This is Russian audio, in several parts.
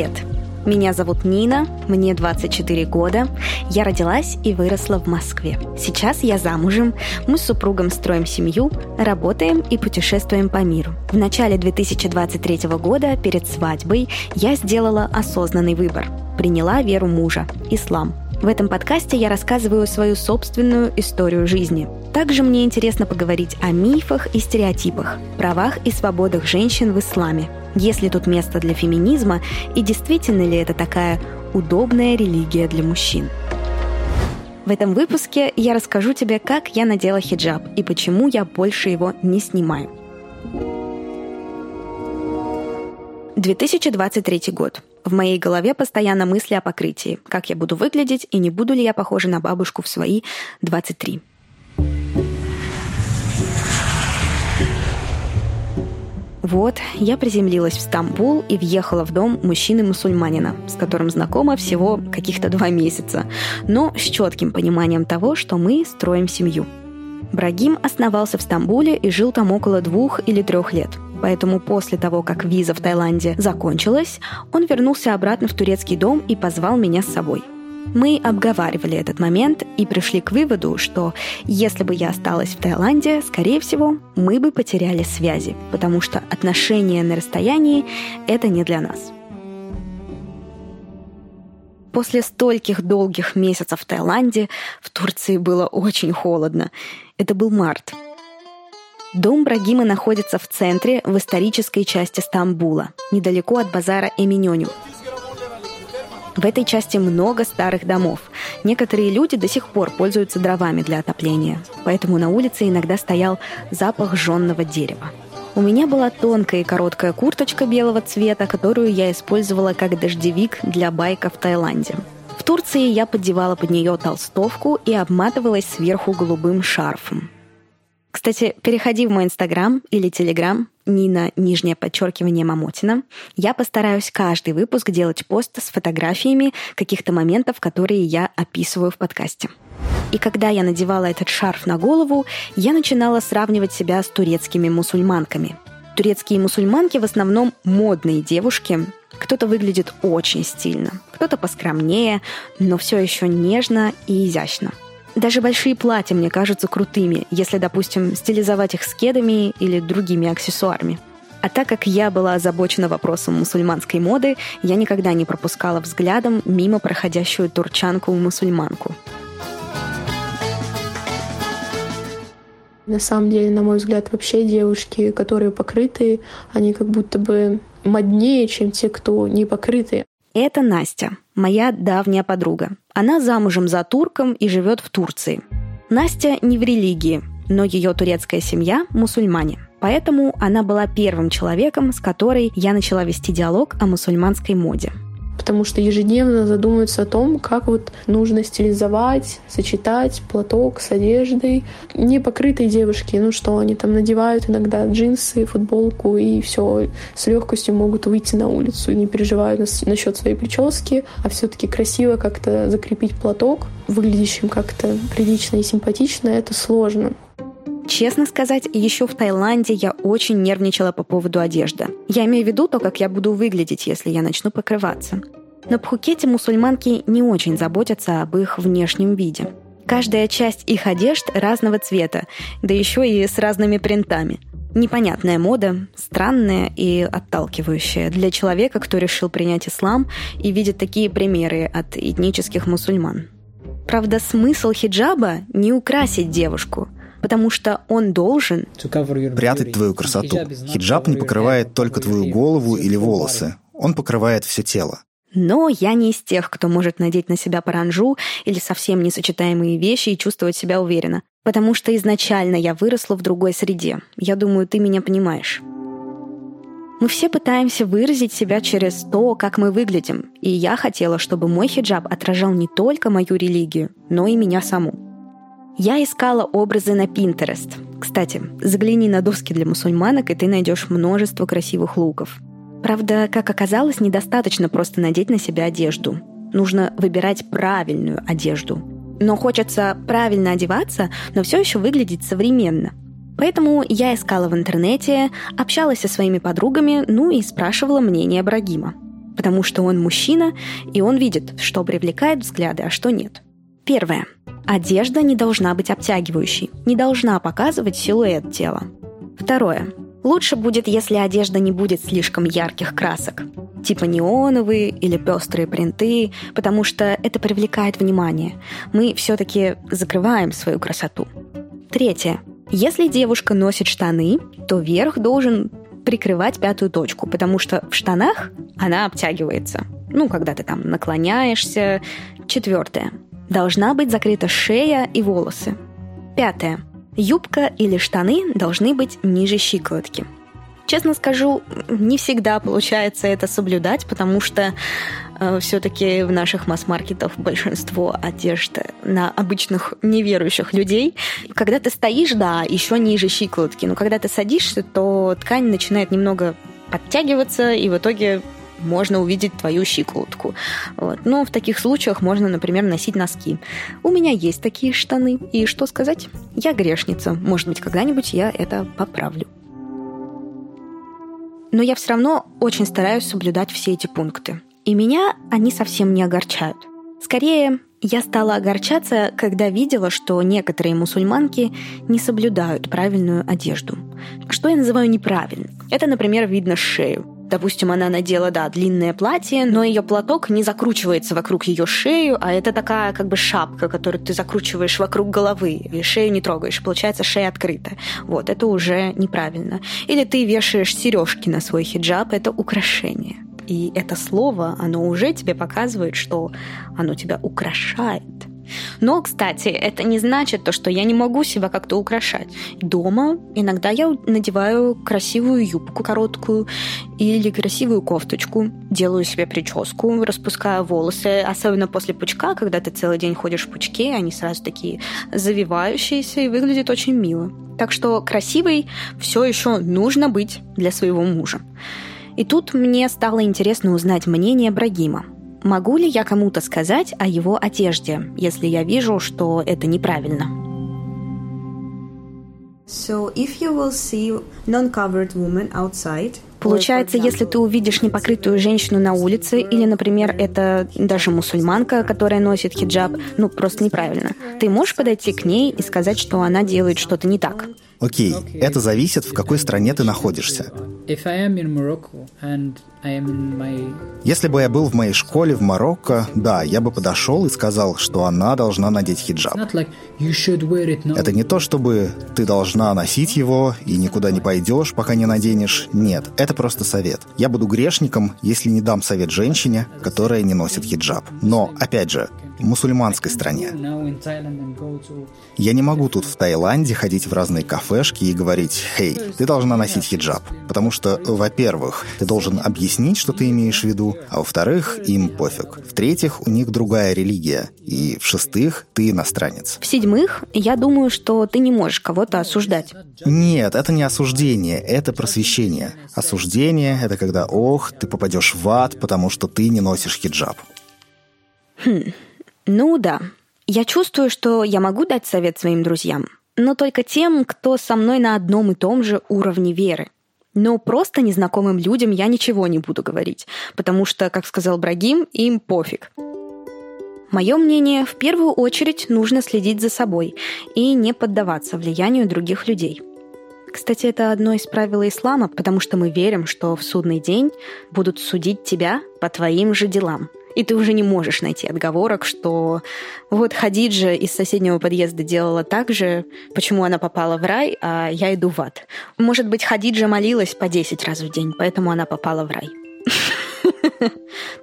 Привет! Меня зовут Нина, мне 24 года. Я родилась и выросла в Москве. Сейчас я замужем, мы с супругом строим семью, работаем и путешествуем по миру. В начале 2023 года, перед свадьбой, я сделала осознанный выбор. Приняла веру мужа – ислам. В этом подкасте я рассказываю свою собственную историю жизни. Также мне интересно поговорить о мифах и стереотипах, правах и свободах женщин в исламе – есть ли тут место для феминизма и действительно ли это такая удобная религия для мужчин? В этом выпуске я расскажу тебе, как я надела хиджаб и почему я больше его не снимаю. 2023 год. В моей голове постоянно мысли о покрытии, как я буду выглядеть и не буду ли я похожа на бабушку в свои 23. Вот, я приземлилась в Стамбул и въехала в дом мужчины-мусульманина, с которым знакома всего каких-то два месяца, но с четким пониманием того, что мы строим семью. Брагим основался в Стамбуле и жил там около двух или трех лет. Поэтому после того, как виза в Таиланде закончилась, он вернулся обратно в турецкий дом и позвал меня с собой – мы обговаривали этот момент и пришли к выводу, что если бы я осталась в Таиланде, скорее всего, мы бы потеряли связи, потому что отношения на расстоянии — это не для нас. После стольких долгих месяцев в Таиланде в Турции было очень холодно. Это был март. Дом Брагима находится в центре, в исторической части Стамбула, недалеко от базара Эминёню — в этой части много старых домов. Некоторые люди до сих пор пользуются дровами для отопления, поэтому на улице иногда стоял запах жженного дерева. У меня была тонкая и короткая курточка белого цвета, которую я использовала как дождевик для байка в Таиланде. В Турции я поддевала под нее толстовку и обматывалась сверху голубым шарфом. Кстати, переходи в мой инстаграм или телеграм, Нина, нижнее подчеркивание Мамотина. Я постараюсь каждый выпуск делать пост с фотографиями каких-то моментов, которые я описываю в подкасте. И когда я надевала этот шарф на голову, я начинала сравнивать себя с турецкими мусульманками. Турецкие мусульманки в основном модные девушки. Кто-то выглядит очень стильно, кто-то поскромнее, но все еще нежно и изящно – даже большие платья мне кажутся крутыми, если, допустим, стилизовать их с кедами или другими аксессуарами. А так как я была озабочена вопросом мусульманской моды, я никогда не пропускала взглядом мимо проходящую турчанку-мусульманку. На самом деле, на мой взгляд, вообще девушки, которые покрытые, они как будто бы моднее, чем те, кто не покрытые. Это Настя, моя давняя подруга. Она замужем за турком и живет в Турции. Настя не в религии, но ее турецкая семья – мусульмане. Поэтому она была первым человеком, с которой я начала вести диалог о мусульманской моде потому что ежедневно задумываются о том, как вот нужно стилизовать, сочетать платок с одеждой. Не покрытые девушки, ну что, они там надевают иногда джинсы, футболку и все с легкостью могут выйти на улицу не переживают насчет своей прически, а все-таки красиво как-то закрепить платок, выглядящим как-то прилично и симпатично, это сложно. Честно сказать, еще в Таиланде я очень нервничала по поводу одежды. Я имею в виду то, как я буду выглядеть, если я начну покрываться. На Пхукете мусульманки не очень заботятся об их внешнем виде. Каждая часть их одежд разного цвета, да еще и с разными принтами. Непонятная мода, странная и отталкивающая для человека, кто решил принять ислам и видит такие примеры от этнических мусульман. Правда, смысл хиджаба — не украсить девушку — потому что он должен прятать твою красоту. Хиджаб не покрывает только твою голову или волосы, он покрывает все тело. Но я не из тех, кто может надеть на себя паранжу или совсем несочетаемые вещи и чувствовать себя уверенно. Потому что изначально я выросла в другой среде. Я думаю, ты меня понимаешь. Мы все пытаемся выразить себя через то, как мы выглядим. И я хотела, чтобы мой хиджаб отражал не только мою религию, но и меня саму. Я искала образы на Pinterest. Кстати, загляни на доски для мусульманок, и ты найдешь множество красивых луков. Правда, как оказалось, недостаточно просто надеть на себя одежду. Нужно выбирать правильную одежду. Но хочется правильно одеваться, но все еще выглядеть современно. Поэтому я искала в интернете, общалась со своими подругами, ну и спрашивала мнение Брагима. потому что он мужчина, и он видит, что привлекает взгляды, а что нет. Первое. Одежда не должна быть обтягивающей, не должна показывать силуэт тела. Второе. Лучше будет, если одежда не будет слишком ярких красок, типа неоновые или пестрые принты, потому что это привлекает внимание. Мы все-таки закрываем свою красоту. Третье. Если девушка носит штаны, то верх должен прикрывать пятую точку, потому что в штанах она обтягивается. Ну, когда ты там наклоняешься. Четвертое. Должна быть закрыта шея и волосы. Пятое. Юбка или штаны должны быть ниже щиколотки. Честно скажу, не всегда получается это соблюдать, потому что э, все-таки в наших масс-маркетах большинство одежды на обычных неверующих людей. Когда ты стоишь, да, еще ниже щиколотки, но когда ты садишься, то ткань начинает немного подтягиваться, и в итоге можно увидеть твою щиколотку. Вот. Но в таких случаях можно, например, носить носки. У меня есть такие штаны, и что сказать? Я грешница. Может быть, когда-нибудь я это поправлю. Но я все равно очень стараюсь соблюдать все эти пункты. И меня они совсем не огорчают. Скорее, я стала огорчаться, когда видела, что некоторые мусульманки не соблюдают правильную одежду. Что я называю неправильно? Это, например, видно шею. Допустим, она надела, да, длинное платье, но ее платок не закручивается вокруг ее шею, а это такая как бы шапка, которую ты закручиваешь вокруг головы, и шею не трогаешь. Получается, шея открыта. Вот, это уже неправильно. Или ты вешаешь сережки на свой хиджаб, это украшение. И это слово, оно уже тебе показывает, что оно тебя украшает. Но, кстати, это не значит то, что я не могу себя как-то украшать. Дома иногда я надеваю красивую юбку короткую или красивую кофточку, делаю себе прическу, распускаю волосы, особенно после пучка, когда ты целый день ходишь в пучке, они сразу такие завивающиеся и выглядят очень мило. Так что красивой все еще нужно быть для своего мужа. И тут мне стало интересно узнать мнение Брагима. Могу ли я кому-то сказать о его одежде, если я вижу, что это неправильно? So if you will see non-covered woman outside, Получается, если ты увидишь непокрытую женщину на улице, или, например, это даже мусульманка, которая носит хиджаб, ну, просто неправильно, ты можешь подойти к ней и сказать, что она делает что-то не так? Окей, это зависит, в какой стране ты находишься. Если бы я был в моей школе в Марокко, да, я бы подошел и сказал, что она должна надеть хиджаб. Это не то, чтобы ты должна носить его и никуда не пойдешь, пока не наденешь. Нет, это просто совет. Я буду грешником, если не дам совет женщине, которая не носит хиджаб. Но, опять же, мусульманской стране. Я не могу тут в Таиланде ходить в разные кафешки и говорить «Хей, ты должна носить хиджаб», потому что, во-первых, ты должен объяснить, что ты имеешь в виду, а во-вторых, им пофиг. В-третьих, у них другая религия, и в-шестых, ты иностранец. В-седьмых, я думаю, что ты не можешь кого-то осуждать. Нет, это не осуждение, это просвещение. Осуждение — это когда, ох, ты попадешь в ад, потому что ты не носишь хиджаб. Хм, ну да, я чувствую, что я могу дать совет своим друзьям, но только тем, кто со мной на одном и том же уровне веры. Но просто незнакомым людям я ничего не буду говорить, потому что, как сказал Брагим, им пофиг. Мое мнение, в первую очередь нужно следить за собой и не поддаваться влиянию других людей. Кстати, это одно из правил ислама, потому что мы верим, что в судный день будут судить тебя по твоим же делам – и ты уже не можешь найти отговорок, что вот Хадиджа из соседнего подъезда делала так же, почему она попала в рай, а я иду в ад. Может быть, Хадиджа молилась по 10 раз в день, поэтому она попала в рай.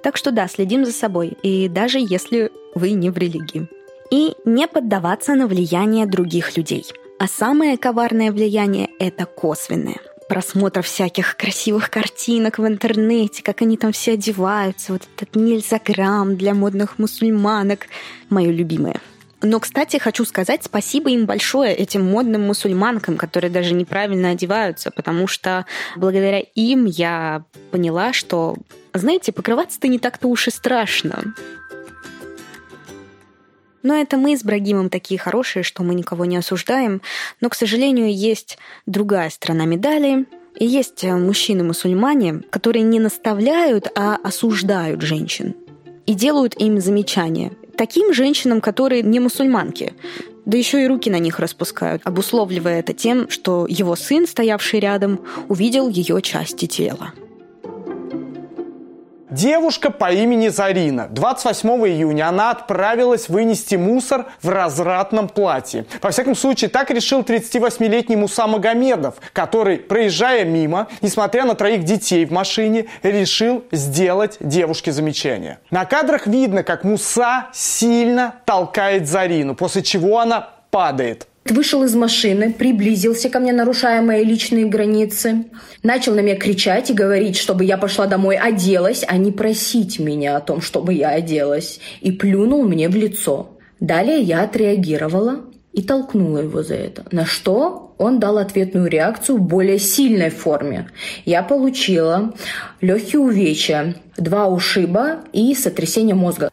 Так что да, следим за собой, и даже если вы не в религии. И не поддаваться на влияние других людей. А самое коварное влияние — это косвенное просмотра всяких красивых картинок в интернете, как они там все одеваются, вот этот нельзяграмм для модных мусульманок, мое любимое. Но, кстати, хочу сказать спасибо им большое, этим модным мусульманкам, которые даже неправильно одеваются, потому что благодаря им я поняла, что, знаете, покрываться-то не так-то уж и страшно. Но это мы с Брагимом такие хорошие, что мы никого не осуждаем. Но, к сожалению, есть другая сторона медали, И есть э, мужчины-мусульмане, которые не наставляют, а осуждают женщин. И делают им замечания. Таким женщинам, которые не мусульманки. Да еще и руки на них распускают, обусловливая это тем, что его сын, стоявший рядом, увидел ее части тела. Девушка по имени Зарина. 28 июня она отправилась вынести мусор в развратном платье. Во всяком случае, так решил 38-летний Муса Магомедов, который, проезжая мимо, несмотря на троих детей в машине, решил сделать девушке замечание. На кадрах видно, как Муса сильно толкает Зарину, после чего она падает вышел из машины, приблизился ко мне, нарушая мои личные границы, начал на меня кричать и говорить, чтобы я пошла домой, оделась, а не просить меня о том, чтобы я оделась, и плюнул мне в лицо. Далее я отреагировала и толкнула его за это. На что он дал ответную реакцию в более сильной форме. Я получила легкие увечья, два ушиба и сотрясение мозга.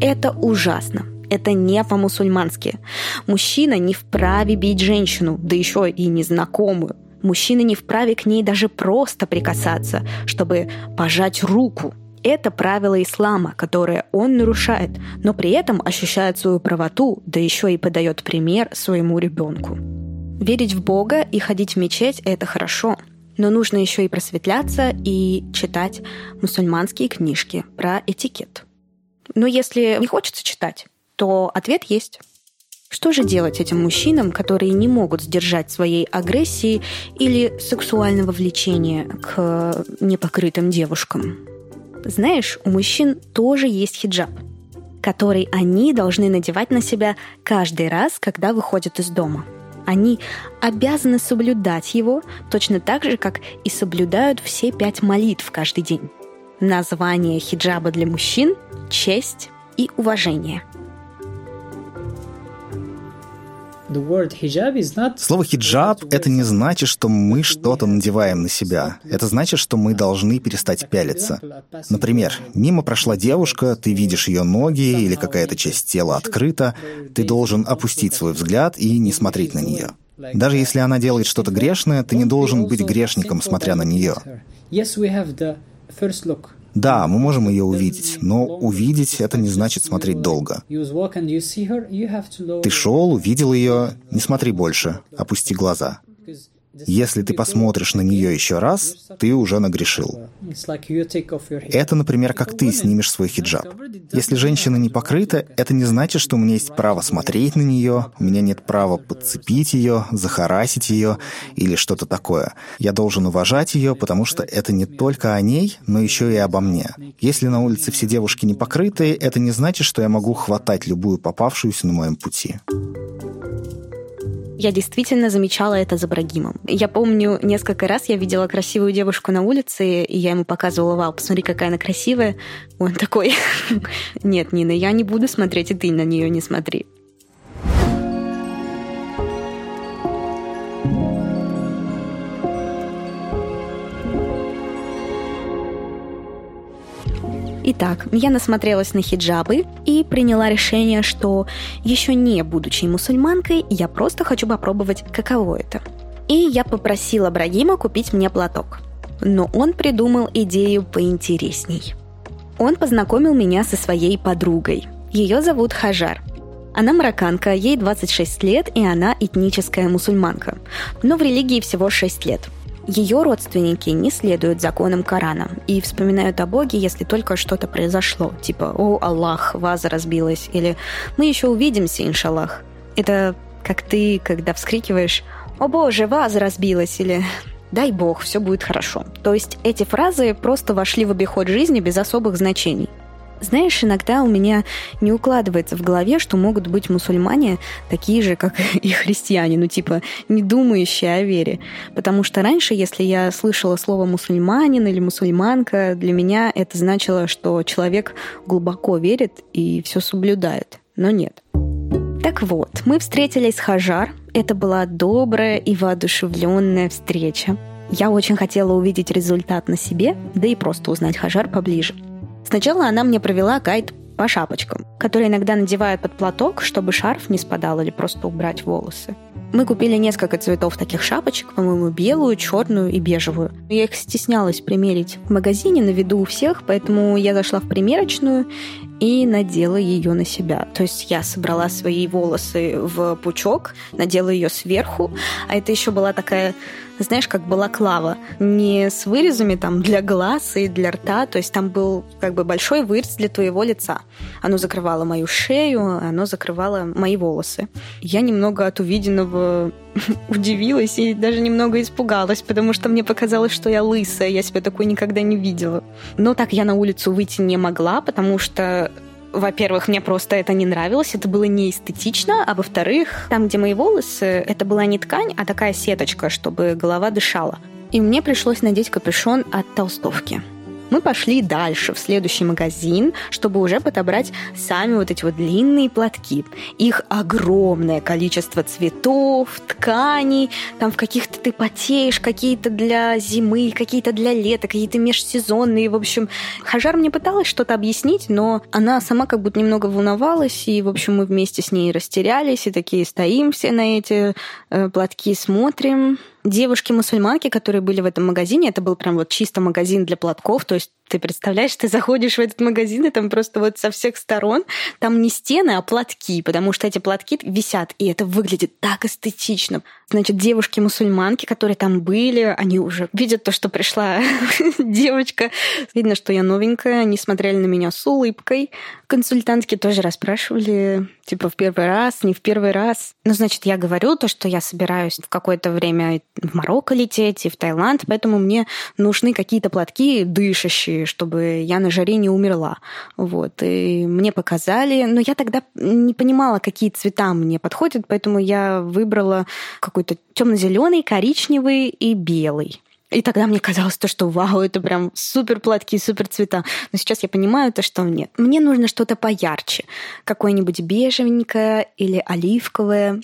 Это ужасно. Это не по-мусульмански. Мужчина не вправе бить женщину, да еще и незнакомую. Мужчина не вправе к ней даже просто прикасаться, чтобы пожать руку. Это правило ислама, которое он нарушает, но при этом ощущает свою правоту, да еще и подает пример своему ребенку. Верить в Бога и ходить в мечеть – это хорошо, но нужно еще и просветляться и читать мусульманские книжки про этикет. Но если не хочется читать, то ответ есть. Что же делать этим мужчинам, которые не могут сдержать своей агрессии или сексуального влечения к непокрытым девушкам? Знаешь, у мужчин тоже есть хиджаб, который они должны надевать на себя каждый раз, когда выходят из дома. Они обязаны соблюдать его точно так же, как и соблюдают все пять молитв каждый день. Название хиджаба для мужчин – честь и уважение – Слово «хиджаб» — это не значит, что мы что-то надеваем на себя. Это значит, что мы должны перестать пялиться. Например, мимо прошла девушка, ты видишь ее ноги или какая-то часть тела открыта, ты должен опустить свой взгляд и не смотреть на нее. Даже если она делает что-то грешное, ты не должен быть грешником, смотря на нее. Да, мы можем ее увидеть, но увидеть — это не значит смотреть долго. Ты шел, увидел ее, не смотри больше, опусти глаза. Если ты посмотришь на нее еще раз, ты уже нагрешил. Это, например, как ты снимешь свой хиджаб. Если женщина не покрыта, это не значит, что у меня есть право смотреть на нее, у меня нет права подцепить ее, захарасить ее или что-то такое. Я должен уважать ее, потому что это не только о ней, но еще и обо мне. Если на улице все девушки не покрытые, это не значит, что я могу хватать любую попавшуюся на моем пути. Я действительно замечала это за Брагимом. Я помню, несколько раз я видела красивую девушку на улице, и я ему показывала, вау, посмотри, какая она красивая. Он такой, нет, Нина, я не буду смотреть, и ты на нее не смотри. Итак, я насмотрелась на хиджабы и приняла решение, что еще не будучи мусульманкой, я просто хочу попробовать, каково это. И я попросила Брагима купить мне платок. Но он придумал идею поинтересней. Он познакомил меня со своей подругой. Ее зовут Хажар. Она марокканка, ей 26 лет, и она этническая мусульманка. Но в религии всего 6 лет – ее родственники не следуют законам Корана и вспоминают о Боге, если только что-то произошло, типа «О, Аллах, ваза разбилась» или «Мы еще увидимся, иншаллах». Это как ты, когда вскрикиваешь «О боже, ваза разбилась» или «Дай Бог, все будет хорошо». То есть эти фразы просто вошли в обиход жизни без особых значений – знаешь, иногда у меня не укладывается в голове, что могут быть мусульмане такие же, как и христиане, ну типа не думающие о вере. Потому что раньше, если я слышала слово мусульманин или мусульманка, для меня это значило, что человек глубоко верит и все соблюдает. Но нет. Так вот, мы встретились с Хажар. Это была добрая и воодушевленная встреча. Я очень хотела увидеть результат на себе, да и просто узнать Хажар поближе. Сначала она мне провела гайд по шапочкам, которые иногда надевают под платок, чтобы шарф не спадал или просто убрать волосы. Мы купили несколько цветов таких шапочек, по-моему, белую, черную и бежевую. Я их стеснялась примерить в магазине на виду у всех, поэтому я зашла в примерочную и надела ее на себя. То есть я собрала свои волосы в пучок, надела ее сверху, а это еще была такая знаешь, как балаклава. Не с вырезами там для глаз и для рта, то есть там был как бы большой вырез для твоего лица. Оно закрывало мою шею, оно закрывало мои волосы. Я немного от увиденного удивилась и даже немного испугалась, потому что мне показалось, что я лысая, я себя такой никогда не видела. Но так я на улицу выйти не могла, потому что во-первых, мне просто это не нравилось, это было не эстетично, а во-вторых, там, где мои волосы, это была не ткань, а такая сеточка, чтобы голова дышала. И мне пришлось надеть капюшон от толстовки мы пошли дальше, в следующий магазин, чтобы уже подобрать сами вот эти вот длинные платки. Их огромное количество цветов, тканей, там в каких-то ты потеешь, какие-то для зимы, какие-то для лета, какие-то межсезонные. В общем, Хажар мне пыталась что-то объяснить, но она сама как будто немного волновалась, и, в общем, мы вместе с ней растерялись, и такие стоим все на эти э, платки, смотрим девушки-мусульманки, которые были в этом магазине, это был прям вот чисто магазин для платков, то есть ты представляешь, ты заходишь в этот магазин, и там просто вот со всех сторон, там не стены, а платки, потому что эти платки висят, и это выглядит так эстетично. Значит, девушки-мусульманки, которые там были, они уже видят то, что пришла девочка. Видно, что я новенькая, они смотрели на меня с улыбкой. Консультантки тоже расспрашивали, типа, в первый раз, не в первый раз. Ну, значит, я говорю то, что я собираюсь в какое-то время в Марокко лететь и в Таиланд, поэтому мне нужны какие-то платки дышащие, чтобы я на жаре не умерла. Вот. И мне показали, но я тогда не понимала, какие цвета мне подходят, поэтому я выбрала какой-то темно-зеленый, коричневый и белый. И тогда мне казалось то, что вау, это прям супер платки, супер цвета. Но сейчас я понимаю то, что нет. Мне нужно что-то поярче. Какое-нибудь бежевенькое или оливковое.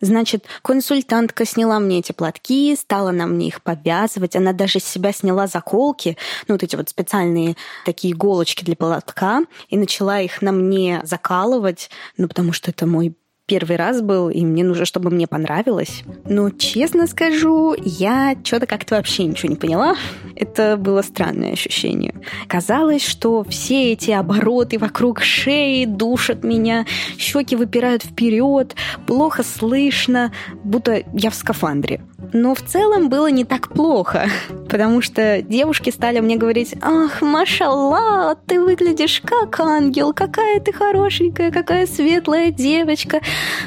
Значит, консультантка сняла мне эти платки, стала на мне их повязывать. Она даже с себя сняла заколки, ну вот эти вот специальные такие иголочки для платка, и начала их на мне закалывать, ну потому что это мой первый раз был, и мне нужно, чтобы мне понравилось. Но, честно скажу, я что-то как-то вообще ничего не поняла. Это было странное ощущение. Казалось, что все эти обороты вокруг шеи душат меня, щеки выпирают вперед, плохо слышно, будто я в скафандре. Но в целом было не так плохо, потому что девушки стали мне говорить, «Ах, машалла, ты выглядишь как ангел, какая ты хорошенькая, какая светлая девочка,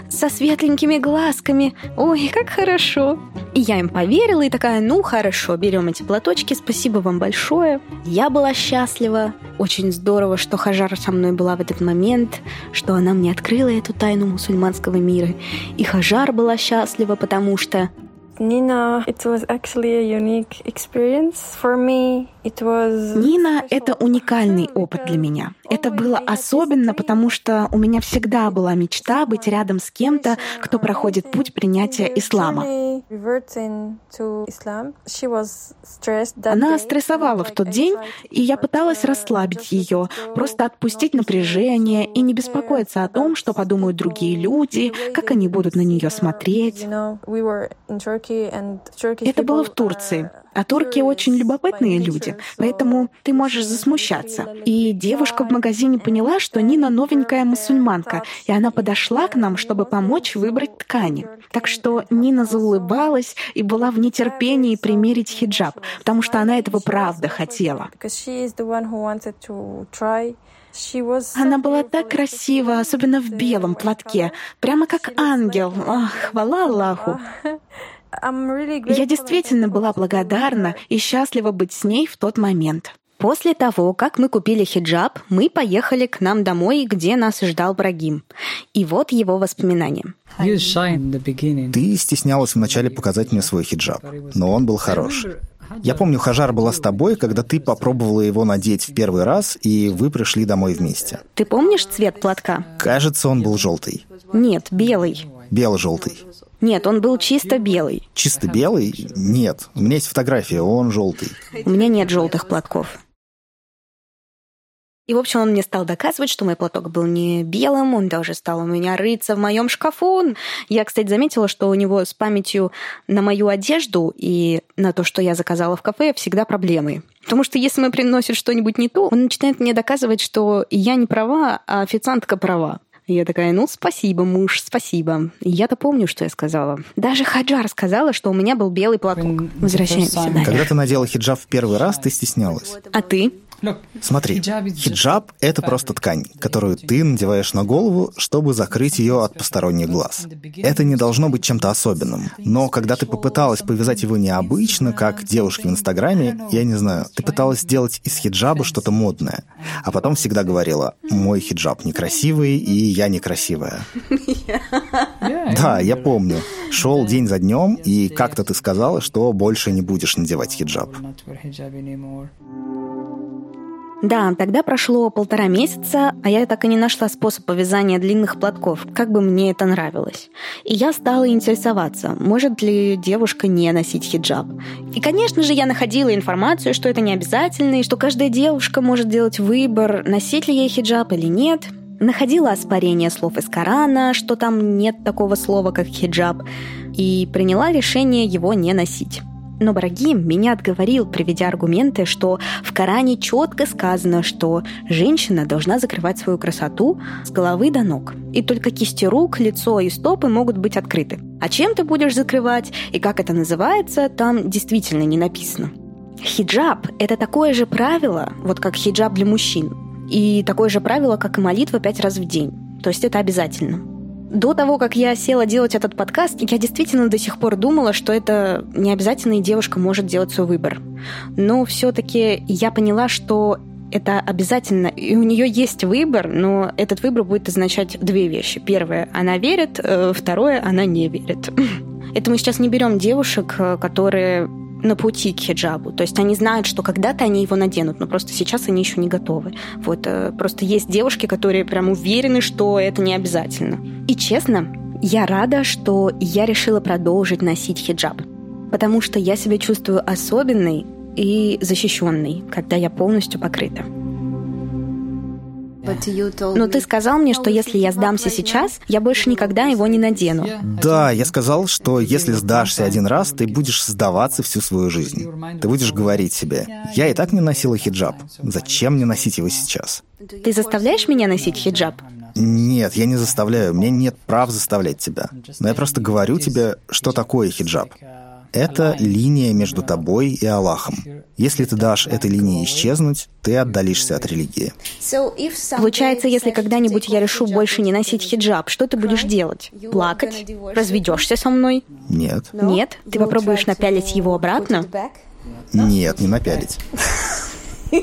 со светленькими глазками, ой, как хорошо». И я им поверила и такая, ну хорошо, берем эти платочки, спасибо вам большое. Я была счастлива, очень здорово, что Хажар со мной была в этот момент, что она мне открыла эту тайну мусульманского мира. И Хажар была счастлива, потому что Nina, it was actually a unique experience for me. Нина — это уникальный опыт для меня. Это было особенно, потому что у меня всегда была мечта быть рядом с кем-то, кто проходит путь принятия ислама. Она стрессовала в тот день, и я пыталась расслабить ее, просто отпустить напряжение и не беспокоиться о том, что подумают другие люди, как они будут на нее смотреть. Это было в Турции. А турки очень любопытные люди, поэтому ты можешь засмущаться. И девушка в магазине поняла, что Нина новенькая мусульманка, и она подошла к нам, чтобы помочь выбрать ткани. Так что Нина заулыбалась и была в нетерпении примерить хиджаб, потому что она этого правда хотела. Она была так красива, особенно в белом платке, прямо как ангел. Ах, хвала Аллаху. Я действительно была благодарна и счастлива быть с ней в тот момент. После того, как мы купили хиджаб, мы поехали к нам домой, где нас ждал Брагим. И вот его воспоминания. Ты стеснялась вначале показать мне свой хиджаб, но он был хорош. Я помню, Хажар была с тобой, когда ты попробовала его надеть в первый раз, и вы пришли домой вместе. Ты помнишь цвет платка? Кажется, он был желтый. Нет, белый. Бело-желтый. Нет, он был чисто белый. Чисто белый? Нет. У меня есть фотография, он желтый. У меня нет желтых платков. И, в общем, он мне стал доказывать, что мой платок был не белым, он даже стал у меня рыться в моем шкафу. Я, кстати, заметила, что у него с памятью на мою одежду и на то, что я заказала в кафе, всегда проблемы. Потому что если мы приносит что-нибудь не то, он начинает мне доказывать, что я не права, а официантка права. И я такая, ну, спасибо, муж, спасибо. Я-то помню, что я сказала. Даже Хаджар сказала, что у меня был белый платок. Возвращаемся. Когда ты надела хиджаб в первый раз, ты стеснялась. А ты? Смотри, хиджаб — это просто ткань, которую ты надеваешь на голову, чтобы закрыть ее от посторонних глаз. Это не должно быть чем-то особенным. Но когда ты попыталась повязать его необычно, как девушки в Инстаграме, я не знаю, ты пыталась сделать из хиджаба что-то модное, а потом всегда говорила, мой хиджаб некрасивый, и я некрасивая. Да, я помню. Шел день за днем, и как-то ты сказала, что больше не будешь надевать хиджаб. Да, тогда прошло полтора месяца, а я так и не нашла способ повязания длинных платков, как бы мне это нравилось. И я стала интересоваться, может ли девушка не носить хиджаб. И, конечно же, я находила информацию, что это не обязательно, и что каждая девушка может делать выбор, носить ли ей хиджаб или нет. Находила оспарение слов из Корана, что там нет такого слова, как хиджаб, и приняла решение его не носить. Но Брагим меня отговорил, приведя аргументы, что в Коране четко сказано, что женщина должна закрывать свою красоту с головы до ног. И только кисти рук, лицо и стопы могут быть открыты. А чем ты будешь закрывать и как это называется, там действительно не написано. Хиджаб – это такое же правило, вот как хиджаб для мужчин, и такое же правило, как и молитва пять раз в день. То есть это обязательно. До того, как я села делать этот подкаст, я действительно до сих пор думала, что это не обязательно и девушка может делать свой выбор. Но все-таки я поняла, что это обязательно, и у нее есть выбор, но этот выбор будет означать две вещи. Первое, она верит, э, второе, она не верит. Это мы сейчас не берем девушек, э, которые на пути к хиджабу. То есть они знают, что когда-то они его наденут, но просто сейчас они еще не готовы. Вот э, просто есть девушки, которые прям уверены, что это не обязательно. И честно, я рада, что я решила продолжить носить хиджаб, потому что я себя чувствую особенной и защищенной, когда я полностью покрыта. Но ты сказал мне, что если я сдамся сейчас, я больше никогда его не надену. Да, я сказал, что если сдашься один раз, ты будешь сдаваться всю свою жизнь. Ты будешь говорить себе, я и так не носила хиджаб, зачем мне носить его сейчас? Ты заставляешь меня носить хиджаб? Нет, я не заставляю, мне нет прав заставлять тебя. Но я просто говорю тебе, что такое хиджаб. Это линия между тобой и Аллахом. Если ты дашь этой линии исчезнуть, ты отдалишься от религии. Получается, если когда-нибудь я решу больше не носить хиджаб, что ты будешь делать? Плакать? Разведешься со мной? Нет. Нет? Ты попробуешь напялить его обратно? Нет, не напялить.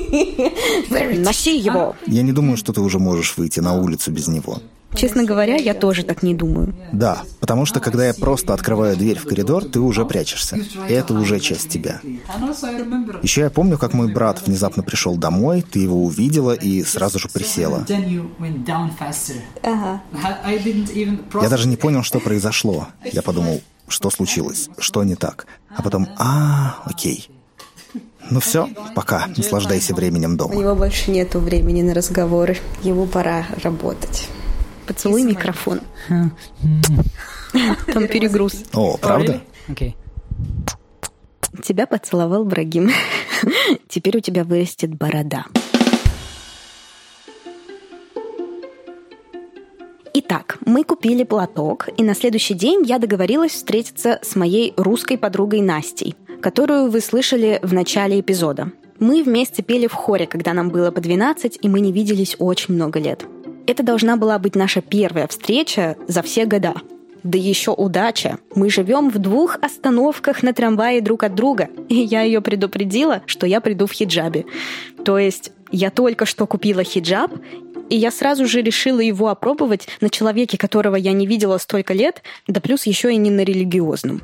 Носи его. Я не думаю, что ты уже можешь выйти на улицу без него. Честно говоря, я тоже так не думаю. Да, потому что когда я просто открываю дверь в коридор, ты уже прячешься. И это уже часть тебя. Еще я помню, как мой брат внезапно пришел домой, ты его увидела и сразу же присела. Я даже не понял, что произошло. Я подумал, что случилось, что не так. А потом, а, окей. Ну все, пока. Наслаждайся временем дома. У него больше нету времени на разговоры. Ему пора работать. Поцелуй микрофон. Там перегруз. О, правда? Тебя поцеловал Брагим. Теперь у тебя вырастет борода. Итак, мы купили платок, и на следующий день я договорилась встретиться с моей русской подругой Настей, которую вы слышали в начале эпизода. Мы вместе пели в хоре, когда нам было по 12, и мы не виделись очень много лет. Это должна была быть наша первая встреча за все года. Да еще удача. Мы живем в двух остановках на трамвае друг от друга. И я ее предупредила, что я приду в хиджабе. То есть я только что купила хиджаб, и я сразу же решила его опробовать на человеке, которого я не видела столько лет, да плюс еще и не на религиозном.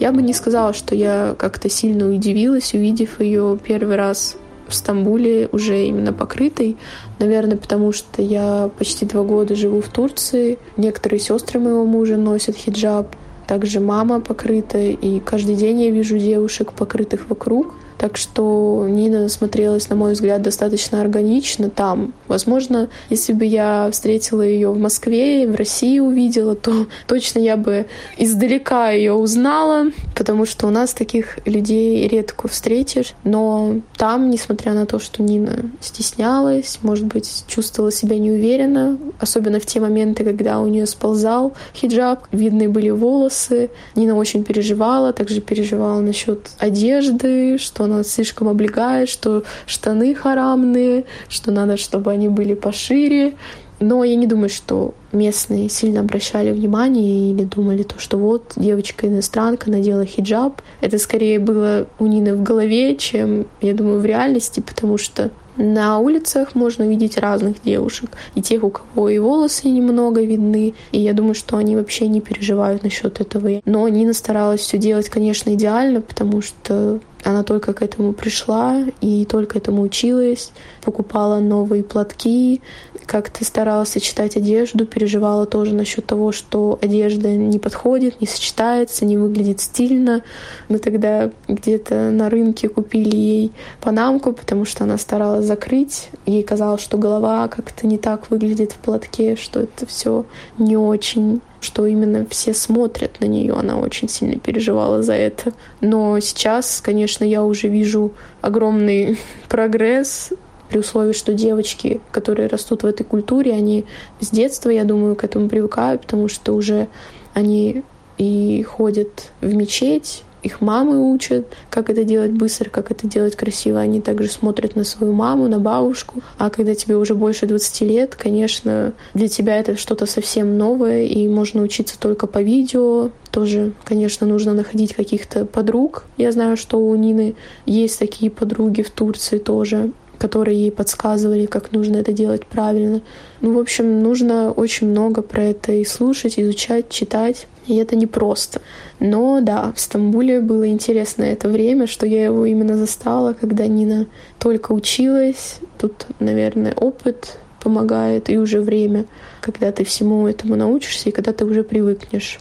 Я бы не сказала, что я как-то сильно удивилась, увидев ее первый раз в Стамбуле уже именно покрытой. Наверное, потому что я почти два года живу в Турции. Некоторые сестры моего мужа носят хиджаб. Также мама покрыта, и каждый день я вижу девушек, покрытых вокруг. Так что Нина смотрелась, на мой взгляд, достаточно органично там. Возможно, если бы я встретила ее в Москве, в России увидела, то точно я бы издалека ее узнала, потому что у нас таких людей редко встретишь. Но там, несмотря на то, что Нина стеснялась, может быть, чувствовала себя неуверенно, особенно в те моменты, когда у нее сползал хиджаб, видны были волосы. Нина очень переживала, также переживала насчет одежды, что она слишком облегает, что штаны харамные, что надо, чтобы они были пошире. Но я не думаю, что местные сильно обращали внимание или думали то, что вот девочка-иностранка надела хиджаб. Это скорее было у Нины в голове, чем, я думаю, в реальности, потому что на улицах можно видеть разных девушек. И тех, у кого и волосы немного видны. И я думаю, что они вообще не переживают насчет этого. Но Нина старалась все делать, конечно, идеально, потому что она только к этому пришла и только этому училась, покупала новые платки, как-то старалась сочетать одежду, переживала тоже насчет того, что одежда не подходит, не сочетается, не выглядит стильно. Мы тогда где-то на рынке купили ей панамку, потому что она старалась закрыть. Ей казалось, что голова как-то не так выглядит в платке, что это все не очень что именно все смотрят на нее. Она очень сильно переживала за это. Но сейчас, конечно, я уже вижу огромный прогресс при условии, что девочки, которые растут в этой культуре, они с детства, я думаю, к этому привыкают, потому что уже они и ходят в мечеть, их мамы учат, как это делать быстро, как это делать красиво. Они также смотрят на свою маму, на бабушку. А когда тебе уже больше 20 лет, конечно, для тебя это что-то совсем новое, и можно учиться только по видео. Тоже, конечно, нужно находить каких-то подруг. Я знаю, что у Нины есть такие подруги в Турции тоже которые ей подсказывали, как нужно это делать правильно. Ну, в общем, нужно очень много про это и слушать, изучать, читать. И это непросто. Но да, в Стамбуле было интересно это время, что я его именно застала, когда Нина только училась. Тут, наверное, опыт помогает, и уже время, когда ты всему этому научишься, и когда ты уже привыкнешь.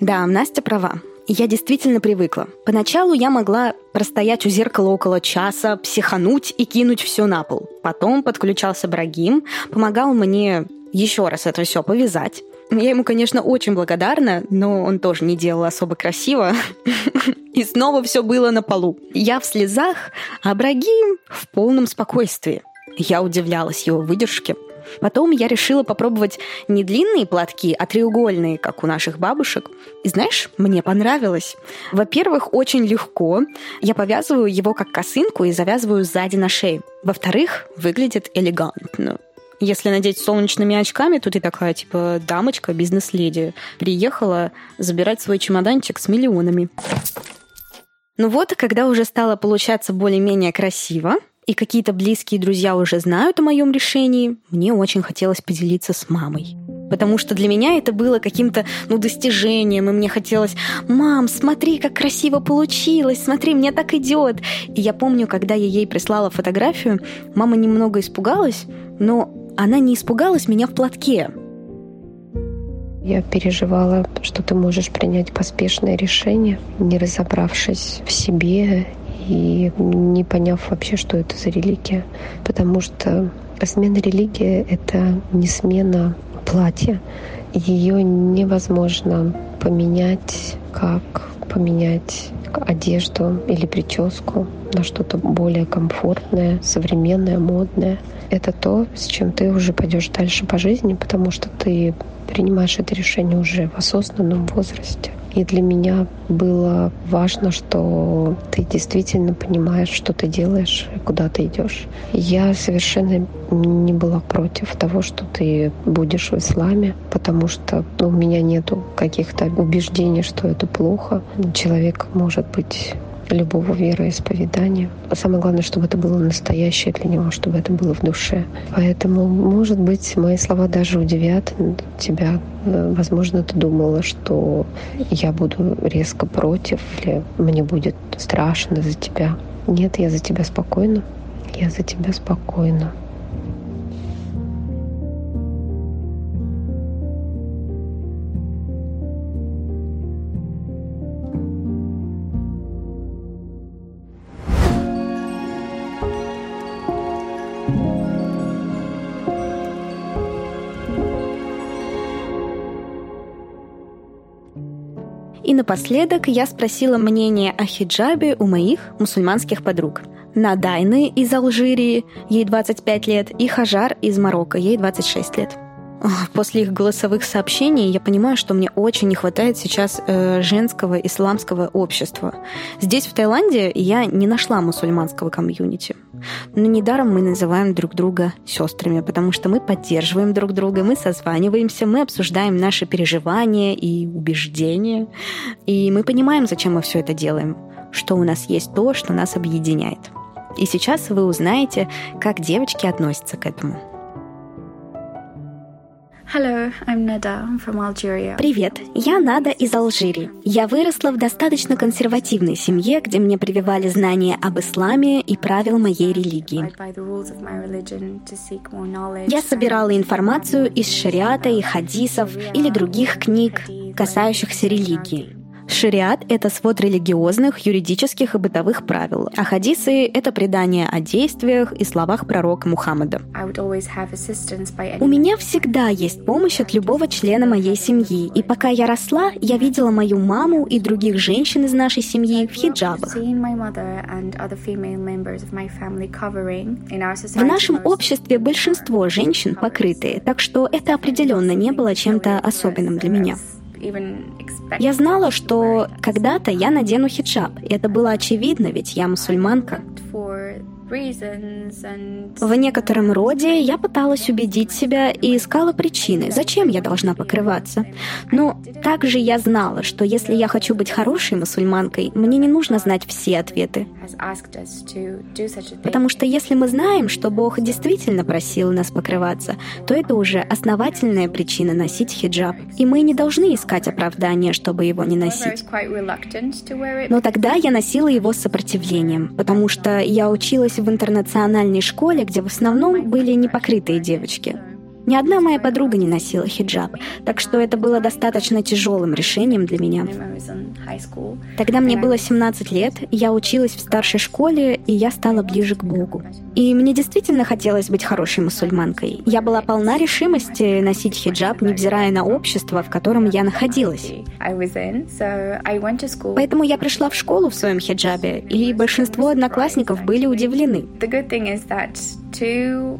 Да, Настя права. Я действительно привыкла. Поначалу я могла простоять у зеркала около часа, психануть и кинуть все на пол. Потом подключался Брагим, помогал мне еще раз это все повязать. Я ему, конечно, очень благодарна, но он тоже не делал особо красиво. И снова все было на полу. Я в слезах, а Брагим в полном спокойствии. Я удивлялась его выдержке. Потом я решила попробовать не длинные платки, а треугольные, как у наших бабушек. И знаешь, мне понравилось. Во-первых, очень легко. Я повязываю его как косынку и завязываю сзади на шее. Во-вторых, выглядит элегантно. Если надеть солнечными очками, то ты такая, типа, дамочка, бизнес-леди. Приехала забирать свой чемоданчик с миллионами. Ну вот, когда уже стало получаться более-менее красиво, и какие-то близкие друзья уже знают о моем решении, мне очень хотелось поделиться с мамой. Потому что для меня это было каким-то ну, достижением, и мне хотелось «Мам, смотри, как красиво получилось, смотри, мне так идет». И я помню, когда я ей прислала фотографию, мама немного испугалась, но она не испугалась меня в платке. Я переживала, что ты можешь принять поспешное решение, не разобравшись в себе и не поняв вообще, что это за религия. Потому что смена религии — это не смена платья. Ее невозможно поменять, как поменять одежду или прическу на что-то более комфортное, современное, модное. Это то, с чем ты уже пойдешь дальше по жизни, потому что ты принимаешь это решение уже в осознанном возрасте. И для меня было важно, что ты действительно понимаешь, что ты делаешь куда ты идешь. Я совершенно не была против того, что ты будешь в исламе, потому что ну, у меня нету каких-то убеждений, что это плохо. Человек может быть любого вероисповедания. А самое главное, чтобы это было настоящее для него, чтобы это было в душе. Поэтому, может быть, мои слова даже удивят тебя. Возможно, ты думала, что я буду резко против или мне будет страшно за тебя. Нет, я за тебя спокойна. Я за тебя спокойна. Напоследок я спросила мнение о хиджабе у моих мусульманских подруг. Надайны из Алжирии, ей 25 лет, и Хажар из Марокко, ей 26 лет. После их голосовых сообщений я понимаю, что мне очень не хватает сейчас э, женского исламского общества. Здесь, в Таиланде, я не нашла мусульманского комьюнити. Но недаром мы называем друг друга сестрами, потому что мы поддерживаем друг друга, мы созваниваемся, мы обсуждаем наши переживания и убеждения. И мы понимаем, зачем мы все это делаем, что у нас есть то, что нас объединяет. И сейчас вы узнаете, как девочки относятся к этому. Hello, I'm Nada from Algeria. Привет, я Нада из Алжира. Я выросла в достаточно консервативной семье, где мне прививали знания об исламе и правил моей религии. Я собирала информацию из шариата и хадисов или других книг, касающихся религии. Шариат — это свод религиозных, юридических и бытовых правил, а хадисы — это предание о действиях и словах пророка Мухаммада. У меня всегда есть помощь от любого члена моей семьи, и пока я росла, я видела мою маму и других женщин из нашей семьи в хиджабах. В нашем обществе большинство женщин покрытые, так что это определенно не было чем-то особенным для меня. Я знала, что когда-то я надену хиджаб, и это было очевидно, ведь я мусульманка. В некотором роде я пыталась убедить себя и искала причины, зачем я должна покрываться. Но также я знала, что если я хочу быть хорошей мусульманкой, мне не нужно знать все ответы. Потому что если мы знаем, что Бог действительно просил нас покрываться, то это уже основательная причина носить хиджаб. И мы не должны искать оправдания, чтобы его не носить. Но тогда я носила его с сопротивлением, потому что я училась в интернациональной школе, где в основном были непокрытые девочки. Ни одна моя подруга не носила хиджаб, так что это было достаточно тяжелым решением для меня. Тогда мне было 17 лет, я училась в старшей школе, и я стала ближе к Богу. И мне действительно хотелось быть хорошей мусульманкой. Я была полна решимости носить хиджаб, невзирая на общество, в котором я находилась. Поэтому я пришла в школу в своем хиджабе, и большинство одноклассников были удивлены.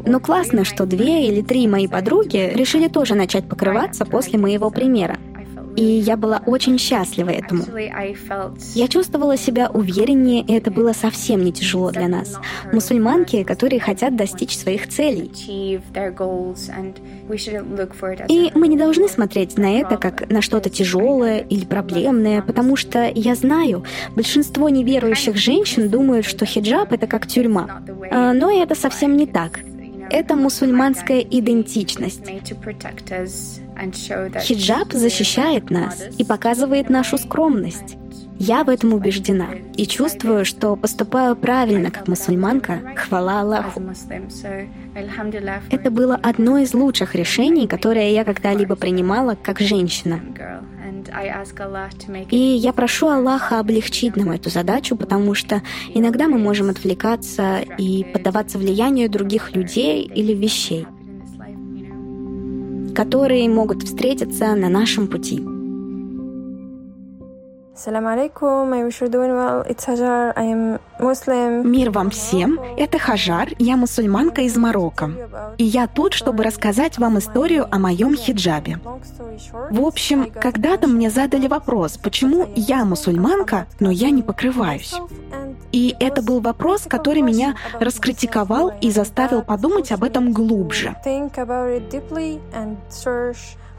Но классно, что две или три мои подруги решили тоже начать покрываться после моего примера. И я была очень счастлива этому. Я чувствовала себя увереннее, и это было совсем не тяжело для нас. Мусульманки, которые хотят достичь своих целей. И мы не должны смотреть на это как на что-то тяжелое или проблемное, потому что я знаю, большинство неверующих женщин думают, что хиджаб — это как тюрьма. А, но это совсем не так. Это мусульманская идентичность. Хиджаб защищает нас и показывает нашу скромность. Я в этом убеждена и чувствую, что поступаю правильно как мусульманка. Хвала Аллаху. Это было одно из лучших решений, которое я когда-либо принимала как женщина. И я прошу Аллаха облегчить нам эту задачу, потому что иногда мы можем отвлекаться и поддаваться влиянию других людей или вещей, которые могут встретиться на нашем пути. Мир вам всем. Это Хаджар, я мусульманка из Марокко. И я тут, чтобы рассказать вам историю о моем хиджабе. В общем, когда-то мне задали вопрос, почему я мусульманка, но я не покрываюсь. И это был вопрос, который меня раскритиковал и заставил подумать об этом глубже.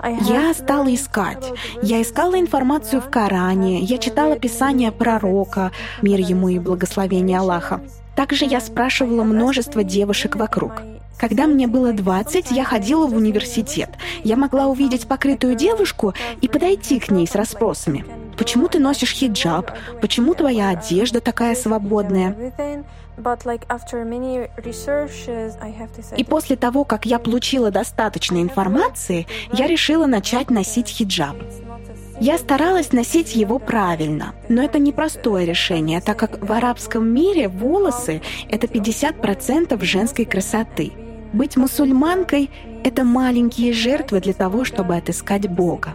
Я стала искать. Я искала информацию в Коране, я читала писания пророка, мир ему и благословение Аллаха. Также я спрашивала множество девушек вокруг. Когда мне было 20, я ходила в университет. Я могла увидеть покрытую девушку и подойти к ней с расспросами. Почему ты носишь хиджаб? Почему твоя одежда такая свободная? И после того, как я получила достаточно информации, я решила начать носить хиджаб. Я старалась носить его правильно, но это непростое решение, так как в арабском мире волосы — это 50% женской красоты. Быть мусульманкой — это маленькие жертвы для того, чтобы отыскать Бога.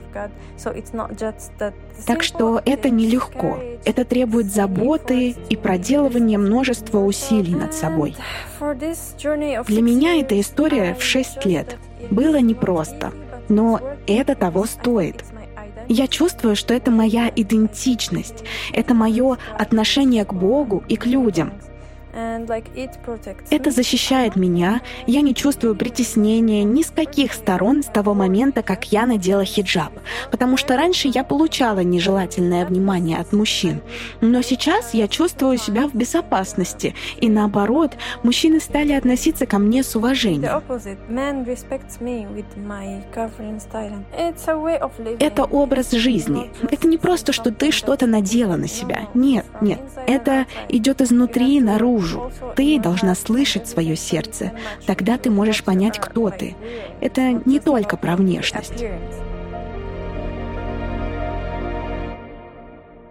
Так что это нелегко. Это требует заботы и проделывания множества усилий над собой. Для меня эта история в 6 лет. Было непросто, но это того стоит. Я чувствую, что это моя идентичность, это мое отношение к Богу и к людям — это защищает меня, я не чувствую притеснения ни с каких сторон с того момента, как я надела хиджаб. Потому что раньше я получала нежелательное внимание от мужчин. Но сейчас я чувствую себя в безопасности. И наоборот, мужчины стали относиться ко мне с уважением. Это образ жизни. Это не просто, что ты что-то надела на себя. Нет, нет. Это идет изнутри наружу наружу. Ты должна слышать свое сердце. Тогда ты можешь понять, кто ты. Это не только про внешность.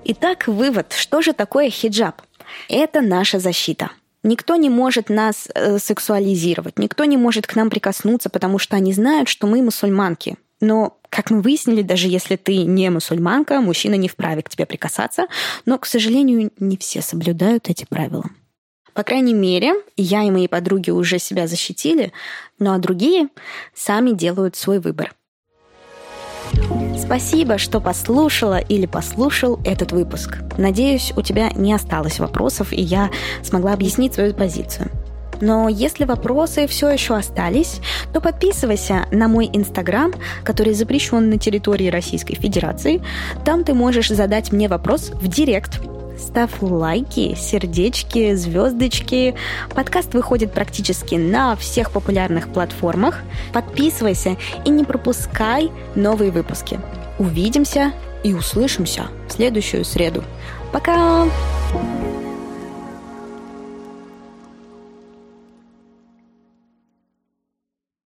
Итак, вывод. Что же такое хиджаб? Это наша защита. Никто не может нас э, сексуализировать, никто не может к нам прикоснуться, потому что они знают, что мы мусульманки. Но, как мы выяснили, даже если ты не мусульманка, мужчина не вправе к тебе прикасаться. Но, к сожалению, не все соблюдают эти правила. По крайней мере, я и мои подруги уже себя защитили, ну а другие сами делают свой выбор. Спасибо, что послушала или послушал этот выпуск. Надеюсь, у тебя не осталось вопросов, и я смогла объяснить свою позицию. Но если вопросы все еще остались, то подписывайся на мой инстаграм, который запрещен на территории Российской Федерации. Там ты можешь задать мне вопрос в директ – Ставь лайки, сердечки, звездочки. Подкаст выходит практически на всех популярных платформах. Подписывайся и не пропускай новые выпуски. Увидимся и услышимся в следующую среду. Пока! thank you